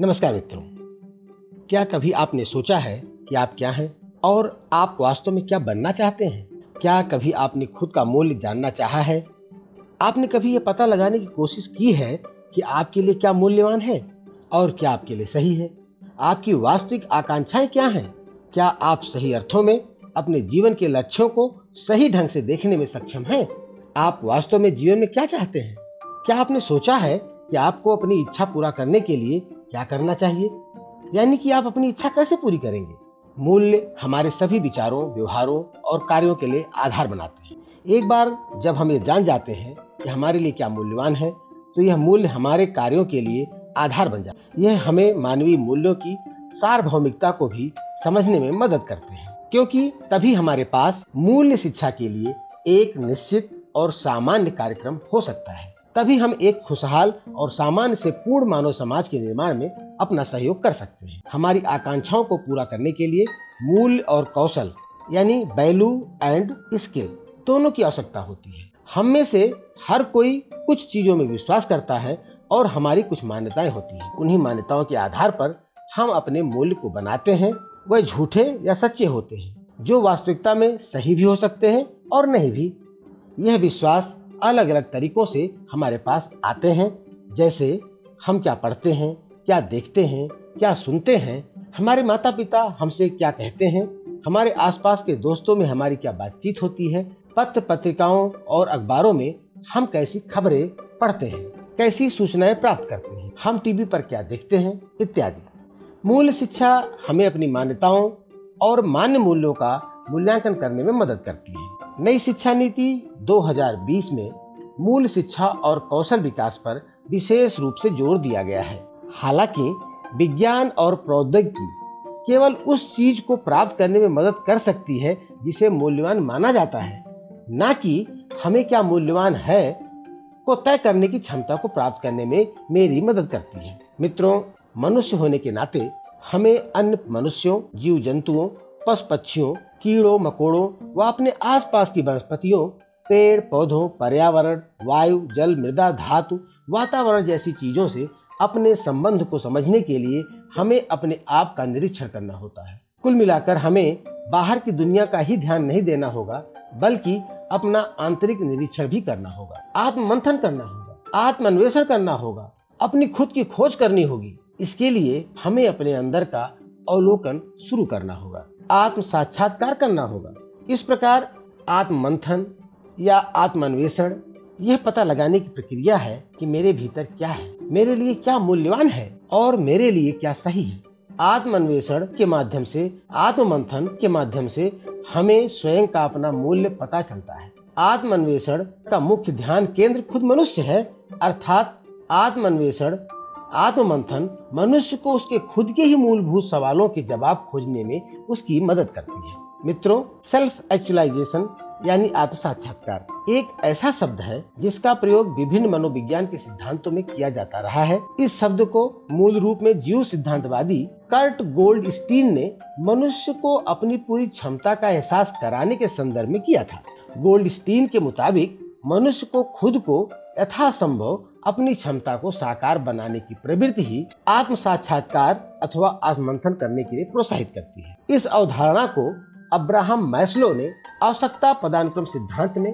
नमस्कार मित्रों। क्या कभी आपने सोचा है कि आप क्या हैं और आप वास्तव में क्या बनना चाहते हैं? क्या कभी आपने खुद का मूल्य जानना चाहा है? आपने कभी ये पता लगाने की कोशिश की है कि आपके लिए क्या मूल्यवान है और क्या आपके लिए सही है? आपकी वास्तविक आकांक्षाएँ क्या हैं? क्या आप सही अर्थों में अपने जीवन के लक्ष्यों को सही ढंग से देखने में सक्षम हैं? आप वास्तव में जीवन में क्या चाहते हैं? क्या आपने सोचा है कि आपको अपनी इच्छा पूरा करने के लिए क्या करना चाहिए? यानी कि आप अपनी इच्छा कैसे पूरी करेंगे? मूल्य हमारे सभी विचारों, व्यवहारों और कार्यों के लिए आधार बनाते हैं। एक बार जब हम ये जान जाते हैं कि हमारे लिए क्या मूल्यवान है तो यह मूल्य हमारे कार्यों के लिए आधार बन जाता है। यह हमें मानवीय मूल्यों की सार्वभौमिकता को भी समझने में मदद करते हैं। क्योंकि तभी हमारे पास मूल्य शिक्षा के लिए एक निश्चित और सामान्य कार्यक्रम हो सकता है। तभी हम एक खुशहाल और सामान्य से पूर्ण मानव समाज के निर्माण में अपना सहयोग कर सकते हैं। हमारी आकांक्षाओं को पूरा करने के लिए मूल्य और कौशल, यानी वैल्यू एंड स्किल, दोनों की आवश्यकता होती है। हम में से हर कोई कुछ चीज़ों में विश्वास करता है और हमारी कुछ मान्यताएँ होती हैं। उन्हीं मान्यताओं के आधार पर हम अपने मूल्य को बनाते हैं, वह झूठे या सच्चे होते हैं, जो वास्तविकता में सही भी हो सकते हैं और नहीं भी। यह विश्वास अलग अलग तरीकों से हमारे पास आते हैं। जैसे, हम क्या पढ़ते हैं, क्या देखते हैं, क्या सुनते हैं, हमारे माता पिता हमसे क्या कहते हैं, हमारे आसपास के दोस्तों में हमारी क्या बातचीत होती है पत्र पत्रिकाओं और अखबारों में हम कैसी खबरें पढ़ते हैं, कैसी सूचनाएँ प्राप्त करते हैं, हम टीवी पर क्या देखते हैं, इत्यादि। मूल्य शिक्षा हमें अपनी मान्यताओं और मान्य मूल्यों का मूल्यांकन करने में मदद करती है। नई शिक्षा नीति 2020 में मूल शिक्षा और कौशल विकास पर विशेष रूप से ज़ोर दिया गया है। हालाँकि विज्ञान और प्रौद्योगिकी केवल उस चीज़ को प्राप्त करने में मदद कर सकती है जिसे मूल्यवान माना जाता है। न कि हमें क्या मूल्यवान है को तय करने की क्षमता को प्राप्त करने में मेरी मदद करती है। मित्रों, मनुष्य होने के नाते हमें अन्य मनुष्यों जीव जंतुओं पशु पक्षियों कीड़ों, मकोड़ों व अपने आसपास की वनस्पतियों, पेड़, पौधों, पर्यावरण, वायु, जल, मृदा, धातु, वातावरण जैसी चीज़ों से अपने संबंध को समझने के लिए हमें अपने आप का निरीक्षण करना होता है। कुल मिलाकर हमें बाहर की दुनिया का ही ध्यान नहीं देना होगा, बल्कि अपना आंतरिक निरीक्षण भी करना होगा आत्म मंथन करना होगा आत्म अन्वेषण करना होगा, अपनी खुद की खोज करनी होगी। इसके लिए हमें अपने अंदर का अवलोकन शुरू करना होगा। आत्म साक्षात्कार करना होगा। इस प्रकार आत्म मंथन या आत्म अन्वेषण यह पता लगाने की प्रक्रिया है कि मेरे भीतर क्या है, मेरे लिए क्या मूल्यवान है और मेरे लिए क्या सही है। आत्म अन्वेषण के माध्यम से आत्म मंथन के माध्यम से हमें स्वयं का अपना मूल्य पता चलता है। आत्म अन्वेषण का मुख्य ध्यान केंद्र खुद मनुष्य है, अर्थात आत्म अन्वेषण आत्म मंथन मनुष्य को उसके खुद के ही मूलभूत सवालों के जवाब खोजने में उसकी मदद करती है। मित्रों सेल्फ एक्चुअलाइजेशन यानी आत्म साक्षात्कार एक ऐसा शब्द है जिसका प्रयोग विभिन्न मनोविज्ञान के सिद्धांतों में किया जाता रहा है। इस शब्द को मूल रूप में जीव सिद्धांतवादी कर्ट गोल्ड स्टीन ने मनुष्य को अपनी पूरी क्षमता का एहसास कराने के संदर्भ में किया था। गोल्ड स्टीन के मुताबिक, मनुष्य को खुद को यथासंभव अपनी क्षमता को साकार बनाने की प्रवृत्ति ही आत्म साक्षात्कार अथवा आत्मंथन करने के लिए प्रोत्साहित करती है। इस अवधारणा को अब्राहम मैस्लो ने आवश्यकता पदानुक्रम सिद्धांत में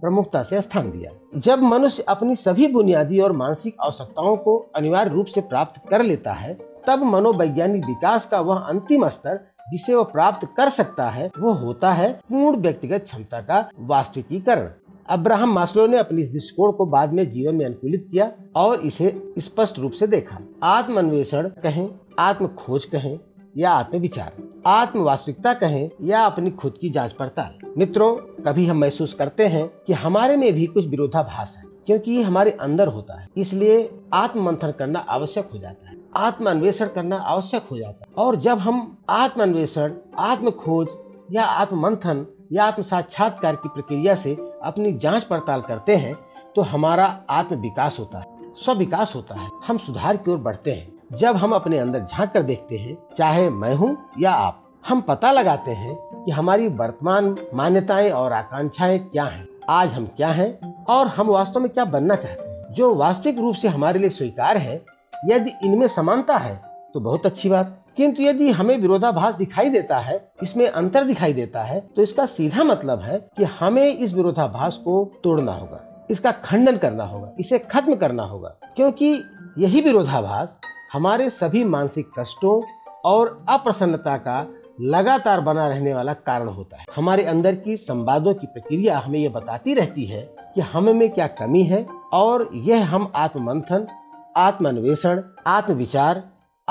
प्रमुखता से स्थान दिया। जब मनुष्य अपनी सभी बुनियादी और मानसिक आवश्यकताओं को अनिवार्य रूप से प्राप्त कर लेता है, तब मनोवैज्ञानिक विकास का वह अंतिम स्तर जिसे वह प्राप्त कर सकता है, वो होता है पूर्ण व्यक्तिगत क्षमता का वास्तविकीकरण। अब्राहम मास्लो ने अपनी इस दृष्टिकोण को बाद में जीवन में अनुकूलित किया और इसे स्पष्ट रूप से देखा। आत्म अन्वेषण कहें आत्म खोज कहें या आत्म विचार आत्म वास्तविकता कहें या अपनी खुद की जाँच पड़ताल। मित्रों, कभी हम महसूस करते हैं कि हमारे में भी कुछ विरोधाभास है, क्योंकि ये हमारे अंदर होता है। इसलिए आत्म मंथन करना आवश्यक हो जाता है। आत्म अन्वेषण करना आवश्यक हो जाता है। और जब हम आत्म अन्वेषण आत्म खोज या आत्म मंथन या आत्म साक्षात्कार की प्रक्रिया से अपनी जाँच पड़ताल करते हैं तो हमारा आत्म विकास होता है स्व विकास होता है। हम सुधार की ओर बढ़ते हैं। जब हम अपने अंदर झाँक कर देखते हैं, चाहे मैं हूँ या आप, हम पता लगाते हैं कि हमारी वर्तमान मान्यताएँ और आकांक्षाएँ क्या हैं, आज हम क्या हैं, और हम वास्तव में क्या बनना चाहते हैं। जो वास्तविक रूप से हमारे लिए स्वीकार है, यदि इनमें समानता है तो बहुत अच्छी बात। किंतु यदि हमें विरोधाभास दिखाई देता है, इसमें अंतर दिखाई देता है तो इसका सीधा मतलब है कि हमें इस विरोधाभास को तोड़ना होगा, इसका खंडन करना होगा, इसे खत्म करना होगा। क्योंकि यही विरोधाभास हमारे सभी मानसिक कष्टों और अप्रसन्नता का लगातार बना रहने वाला कारण होता है। हमारे अंदर की संवादों की प्रक्रिया हमें यह बताती रहती है कि हमें में क्या कमी है और यह हम आत्म मंथन आत्म अन्वेषण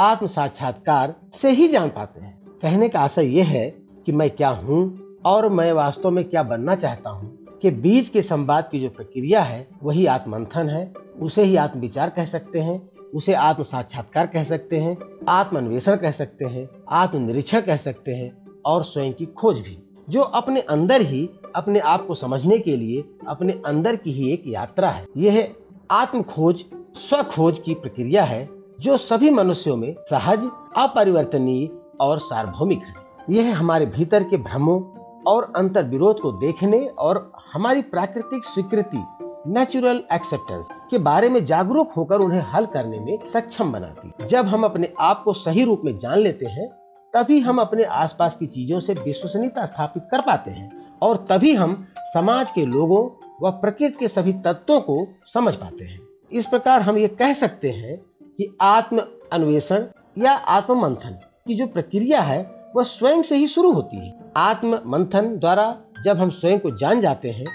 आत्म साक्षात्कार से ही जान पाते हैं। कहने का आशय यह है कि मैं क्या हूँ और मैं वास्तव में क्या बनना चाहता हूँ के बीच के संवाद की जो प्रक्रिया है, वही आत्मंथन है। उसे ही आत्म विचार कह सकते हैं, उसे आत्म साक्षात्कार कह सकते हैं आत्म अन्वेषण कह सकते हैं आत्म निरीक्षण कह सकते हैं और स्वयं की खोज भी, जो अपने अंदर ही, अपने आप को समझने के लिए, अपने अंदर की ही एक यात्रा है। यह आत्म खोज स्व खोज की प्रक्रिया है जो सभी मनुष्यों में सहज, अपरिवर्तनीय और सार्वभौमिक है। यह हमारे भीतर के भ्रमों और अंतर विरोध को देखने और हमारी प्राकृतिक स्वीकृति नेचुरल एक्सेप्टेंस के बारे में जागरूक होकर उन्हें हल करने में सक्षम बनाती जब हम अपने आप को सही रूप में जान लेते हैं, तभी हम अपने आसपास की चीज़ों से विश्वसनीयता स्थापित कर पाते हैं और तभी हम समाज के लोगों व प्रकृति के सभी तत्वों को समझ पाते हैं। इस प्रकार हम ये कह सकते हैं कि आत्म अन्वेषण या आत्म मंथन की जो प्रक्रिया है, वह स्वयं से ही शुरू होती है। आत्म मंथन द्वारा जब हम स्वयं को जान जाते हैं,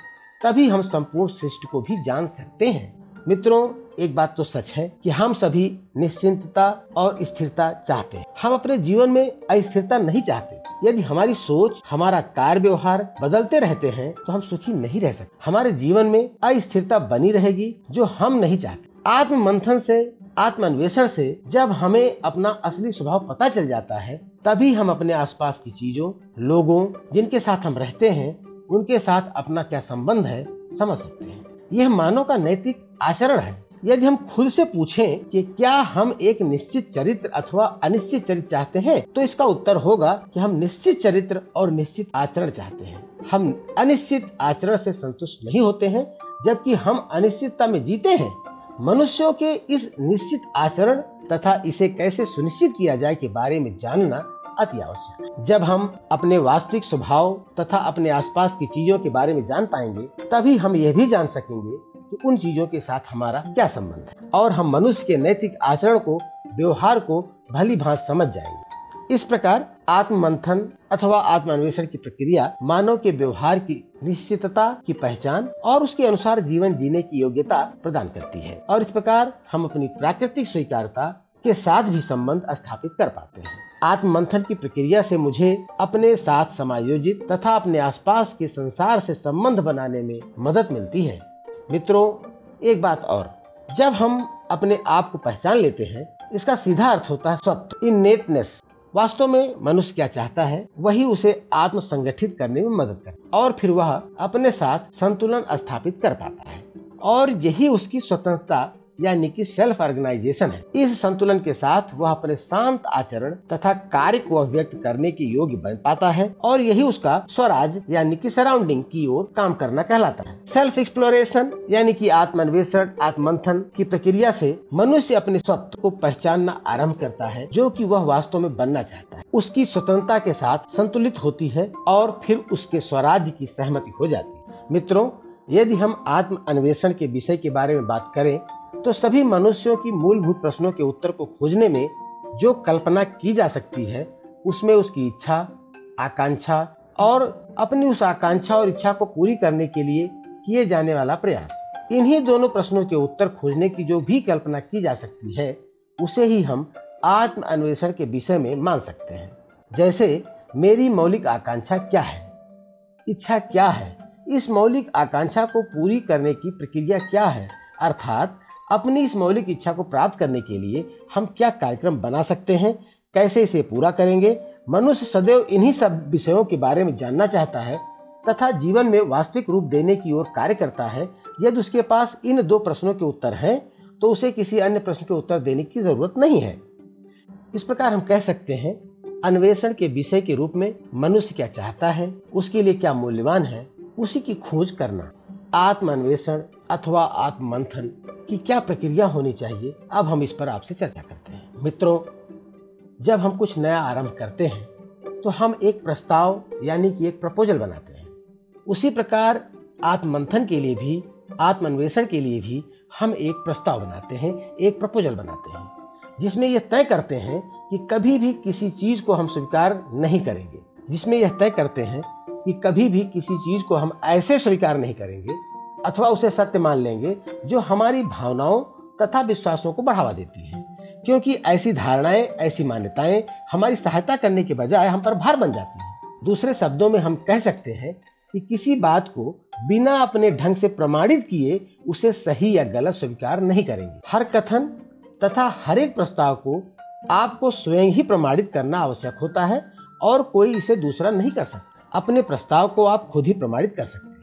तभी हम संपूर्ण सृष्टि को भी जान सकते हैं। मित्रों, एक बात तो सच है कि हम सभी निश्चिंतता और स्थिरता चाहते हैं। हम अपने जीवन में अस्थिरता नहीं चाहते। यदि हमारी सोच, हमारा कार्य व्यवहार बदलते रहते हैं तो हम सुखी नहीं रह सकते। हमारे जीवन में अस्थिरता बनी रहेगी जो हम नहीं चाहते। आत्म मंथन से आत्मान्वेषण से जब हमें अपना असली स्वभाव पता चल जाता है, तभी हम अपने आसपास की चीज़ों, लोगों, जिनके साथ हम रहते हैं, उनके साथ अपना क्या संबंध है, समझ सकते हैं। यह मानव का नैतिक आचरण है। यदि हम खुद से पूछें कि क्या हम एक निश्चित चरित्र अथवा अनिश्चित चरित्र चाहते हैं तो इसका उत्तर होगा कि हम निश्चित चरित्र और निश्चित आचरण चाहते हैं। हम अनिश्चित आचरण से संतुष्ट नहीं होते हैं, जबकि हम अनिश्चितता में जीते हैं। मनुष्यों के इस निश्चित आचरण तथा इसे कैसे सुनिश्चित किया जाए के बारे में जानना अति आवश्यक है। जब हम अपने वास्तविक स्वभाव तथा अपने आसपास की चीज़ों के बारे में जान पाएँगे, तभी हम यह भी जान सकेंगे कि उन चीज़ों के साथ हमारा क्या संबंध है और हम मनुष्य के नैतिक आचरण को, व्यवहार को भली भांत समझ जाएँगे। इस प्रकार आत्म मंथन अथवा आत्मान्वेषण की प्रक्रिया मानव के व्यवहार की निश्चितता की पहचान और उसके अनुसार जीवन जीने की योग्यता प्रदान करती है। और इस प्रकार हम अपनी प्राकृतिक स्वीकारता के साथ भी संबंध स्थापित कर पाते हैं। आत्म मंथन की प्रक्रिया से मुझे अपने साथ समायोजित तथा अपने आसपास के संसार से संबंध बनाने में मदद मिलती है। मित्रों, एक बात और। जब हम अपने आप को पहचान लेते हैं, इसका सीधा अर्थ होता है सत्य इन नेटनेस वास्तव में मनुष्य क्या चाहता है, वही उसे आत्म संगठित करने में मदद करता है और फिर वह अपने साथ संतुलन स्थापित कर पाता है। और यही उसकी स्वतंत्रता यानी कि सेल्फ ऑर्गेनाइजेशन है। इस संतुलन के साथ वह अपने शांत आचरण तथा कार्य को अभिव्यक्त करने के योग्य बन पाता है और यही उसका स्वराज यानी कि सराउंडिंग की ओर काम करना कहलाता है। सेल्फ एक्सप्लोरेशन यानी कि आत्मान्वेषण आत्मंथन की प्रक्रिया से मनुष्य अपने स्वत्व को पहचानना आरंभ करता है, जो कि वह वास्तव में बनना चाहता है। उसकी स्वतंत्रता के साथ संतुलित होती है और फिर उसके स्वराज्य की सहमति हो जाती है। मित्रों, यदि हम आत्म अन्वेषण के विषय के बारे में बात करें तो सभी मनुष्यों की मूलभूत प्रश्नों के उत्तर को खोजने में जो कल्पना की जा सकती है, उसमें उसकी इच्छा, आकांक्षा और अपनी उस आकांक्षा और इच्छा को पूरी करने के लिए किए जाने वाला प्रयास। इन्हीं दोनों प्रश्नों के उत्तर खोजने की जो भी कल्पना की जा सकती है, उसे ही हम आत्म अन्वेषण के विषय में मान सकते हैं। जैसे, मेरी मौलिक आकांक्षा क्या है? इच्छा क्या है? इस मौलिक आकांक्षा को पूरी करने की प्रक्रिया क्या है? अर्थात अपनी इस मौलिक इच्छा को प्राप्त करने के लिए हम क्या कार्यक्रम बना सकते हैं? कैसे इसे पूरा करेंगे? मनुष्य सदैव इन्हीं सब विषयों के बारे में जानना चाहता है तथा जीवन में वास्तविक रूप देने की ओर कार्य करता है। यदि उसके पास इन दो प्रश्नों के उत्तर हैं तो उसे किसी अन्य प्रश्न के उत्तर देने की ज़रूरत नहीं है। इस प्रकार हम कह सकते हैं, अन्वेषण के विषय के रूप में मनुष्य क्या चाहता है, उसके लिए क्या मूल्यवान है, उसी की खोज करना। आत्मान्वेषण अथवा आत्मंथन की क्या प्रक्रिया होनी चाहिए? अब हम इस पर आपसे चर्चा करते हैं। मित्रों, जब हम कुछ नया आरंभ करते हैं तो हम एक प्रस्ताव यानी कि एक प्रपोजल बनाते हैं। उसी प्रकार आत्मंथन के लिए भी, आत्मान्वेषण के लिए भी हम एक प्रस्ताव बनाते हैं, एक प्रपोजल बनाते हैं, जिसमें यह तय करते हैं कि कभी भी किसी चीज़ को हम स्वीकार नहीं करेंगे। जिसमें यह तय करते हैं कि कभी भी किसी चीज़ को हम ऐसे स्वीकार नहीं करेंगे अथवा उसे सत्य मान लेंगे, जो हमारी भावनाओं तथा विश्वासों को बढ़ावा देती है। क्योंकि ऐसी धारणाएँ, ऐसी मान्यताएँ हमारी सहायता करने के बजाय हम पर भार बन जाती हैं। दूसरे शब्दों में हम कह सकते हैं कि किसी बात को बिना अपने ढंग से प्रमाणित किए उसे सही या गलत स्वीकार नहीं करेंगे। हर कथन तथा हर एक प्रस्ताव को आपको स्वयं ही प्रमाणित करना आवश्यक होता है और कोई इसे दूसरा नहीं कर सकता। अपने प्रस्ताव को आप खुद ही प्रमाणित कर सकते हैं।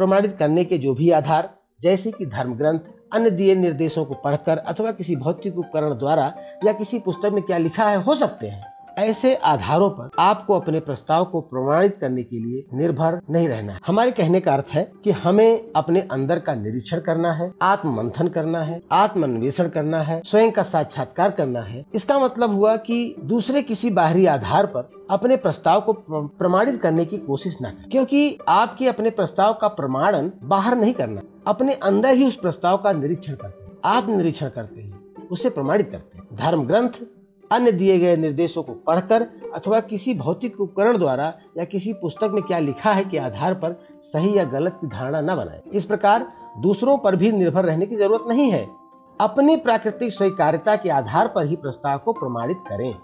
प्रमाणित करने के जो भी आधार, जैसे कि धर्म ग्रंथ अन्य दिए निर्देशों को पढ़कर अथवा किसी भौतिक उपकरण द्वारा या किसी पुस्तक में क्या लिखा है, हो सकते हैं। ऐसे आधारों पर आपको अपने प्रस्ताव को प्रमाणित करने के लिए निर्भर नहीं रहना है। हमारे कहने का अर्थ है कि हमें अपने अंदर का निरीक्षण करना है आत्म मंथन करना है, आत्मन्वेषण करना है, स्वयं का साक्षात्कार करना है। इसका मतलब हुआ कि दूसरे किसी बाहरी आधार पर अपने प्रस्ताव को प्रमाणित करने की कोशिश न करें, क्योंकि आपके अपने प्रस्ताव का प्रमाणन बाहर नहीं करना। अपने अंदर ही उस प्रस्ताव का निरीक्षण करते हैं। आत्म निरीक्षण करते हैं, उसे प्रमाणित करते हैं। धर्म ग्रंथ अन्य दिए गए निर्देशों को पढ़कर अथवा किसी भौतिक उपकरण द्वारा या किसी पुस्तक में क्या लिखा है के आधार पर सही या गलत की धारणा न बनाए। इस प्रकार दूसरों पर भी निर्भर रहने की ज़रूरत नहीं है। अपनी प्राकृतिक स्वीकार्यता के आधार पर ही प्रस्ताव को प्रमाणित करें।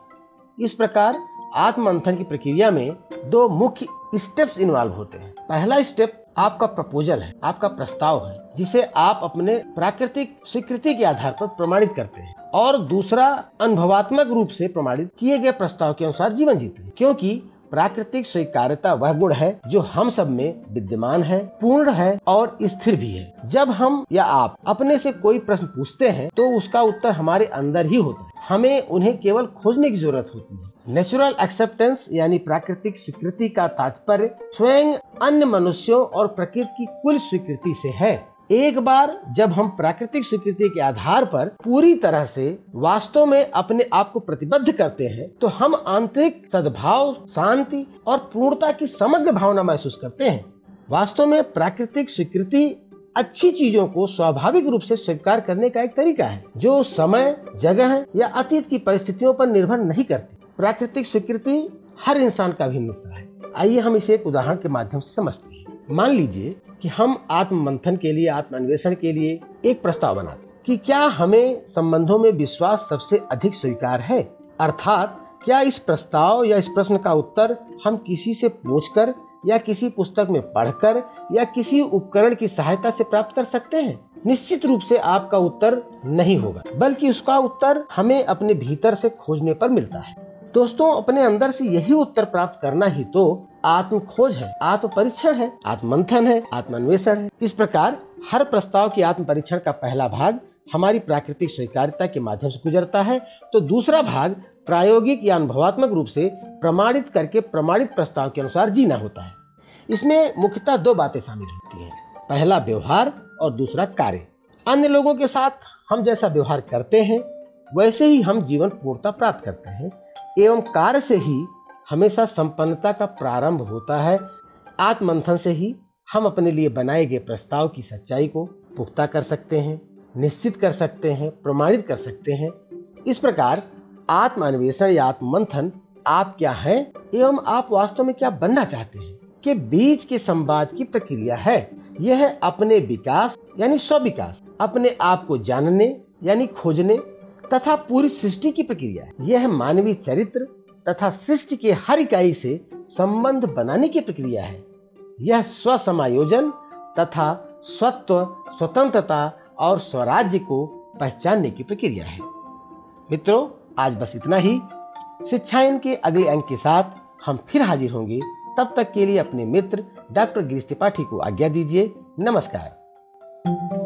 इस प्रकार आत्मंथन की प्रक्रिया में दो मुख्य स्टेप्स इन्वॉल्व होते हैं। पहला स्टेप आपका प्रपोजल है, आपका प्रस्ताव है, जिसे आप अपने प्राकृतिक स्वीकृति के आधार पर प्रमाणित करते हैं। और दूसरा अनुभवात्मक रूप से प्रमाणित किए गए प्रस्ताव के अनुसार जीवन जीते क्योंकि प्राकृतिक स्वीकार्यता वह गुण है जो हम सब में विद्यमान है, पूर्ण है और स्थिर भी है। जब हम या आप अपने से कोई प्रश्न पूछते हैं तो उसका उत्तर हमारे अंदर ही होता है। हमें उन्हें केवल खोजने की ज़रूरत होती है। नेचुरल एक्सेप्टेंस यानी प्राकृतिक स्वीकृति का तात्पर्य, स्वयं अन्य मनुष्यों और प्रकृति की कुल स्वीकृति से है। एक बार जब हम प्राकृतिक स्वीकृति के आधार पर पूरी तरह से वास्तव में अपने आप को प्रतिबद्ध करते हैं तो हम आंतरिक सद्भाव, शांति और पूर्णता की समग्र भावना महसूस करते हैं। वास्तव में प्राकृतिक स्वीकृति अच्छी चीज़ों को स्वाभाविक रूप से स्वीकार करने का एक तरीका है, जो समय, जगह या अतीत की परिस्थितियों पर निर्भर नहीं करती। प्राकृतिक स्वीकृति हर इंसान का भी हिस्सा है। आइए हम इसे एक उदाहरण के माध्यम से समझते हैं। मान लीजिए कि हम आत्म मंथन के लिए आत्म अन्वेषण के लिए एक प्रस्ताव बनाते कि क्या हमें संबंधों में विश्वास सबसे अधिक स्वीकार है? अर्थात, क्या इस प्रस्ताव या इस प्रश्न का उत्तर हम किसी से पूछकर या किसी पुस्तक में पढ़कर या किसी उपकरण की सहायता से प्राप्त कर सकते हैं? निश्चित रूप से आपका उत्तर नहीं होगा, बल्कि उसका उत्तर हमें अपने भीतर से खोजने पर मिलता है। दोस्तों, अपने अंदर से यही उत्तर प्राप्त करना ही तो आत्म खोज है आत्म परीक्षण है आत्म मंथन है, आत्मान्वेषण है। इस प्रकार हर प्रस्ताव की आत्म परीक्षण का पहला भाग हमारी प्राकृतिक स्वीकारिता के माध्यम से गुजरता है। तो दूसरा भाग प्रायोगिक या अनुभवात्मक रूप से प्रमाणित करके प्रमाणित प्रस्ताव के अनुसार जीना होता है। इसमें मुख्यतः दो बातें शामिल होती हैं। पहला, व्यवहार और दूसरा, कार्य। अन्य लोगों के साथ हम जैसा व्यवहार करते हैं, वैसे ही हम जीवन पूर्णता प्राप्त करते हैं। एवं कार्य से ही हमेशा संपन्नता का प्रारंभ होता है। आत्मंथन से ही हम अपने लिए बनाए गए प्रस्ताव की सच्चाई को पुख्ता कर सकते हैं, निश्चित कर सकते हैं, प्रमाणित कर सकते हैं। इस प्रकार आत्म अन्वेषण या आत्मंथन आप क्या हैं एवं आप वास्तव में क्या बनना चाहते हैं? के बीच के संवाद की प्रक्रिया है। यह है अपने विकास यानी स्व विकास अपने आप को जानने यानी खोजने तथा पूरी सृष्टि की प्रक्रिया है। यह मानवीय चरित्र तथा सृष्टि के हर इकाई से संबंध बनाने की प्रक्रिया है। यह स्व समायोजन तथा स्वत्व, स्वतंत्रता और स्वराज्य को पहचानने की प्रक्रिया है। मित्रों, आज बस इतना ही। शिक्षायन के अगले अंक के साथ हम फिर हाजिर होंगे। तब तक के लिए अपने मित्र डॉक्टर गिरीश त्रिपाठी को आज्ञा दीजिए। नमस्कार।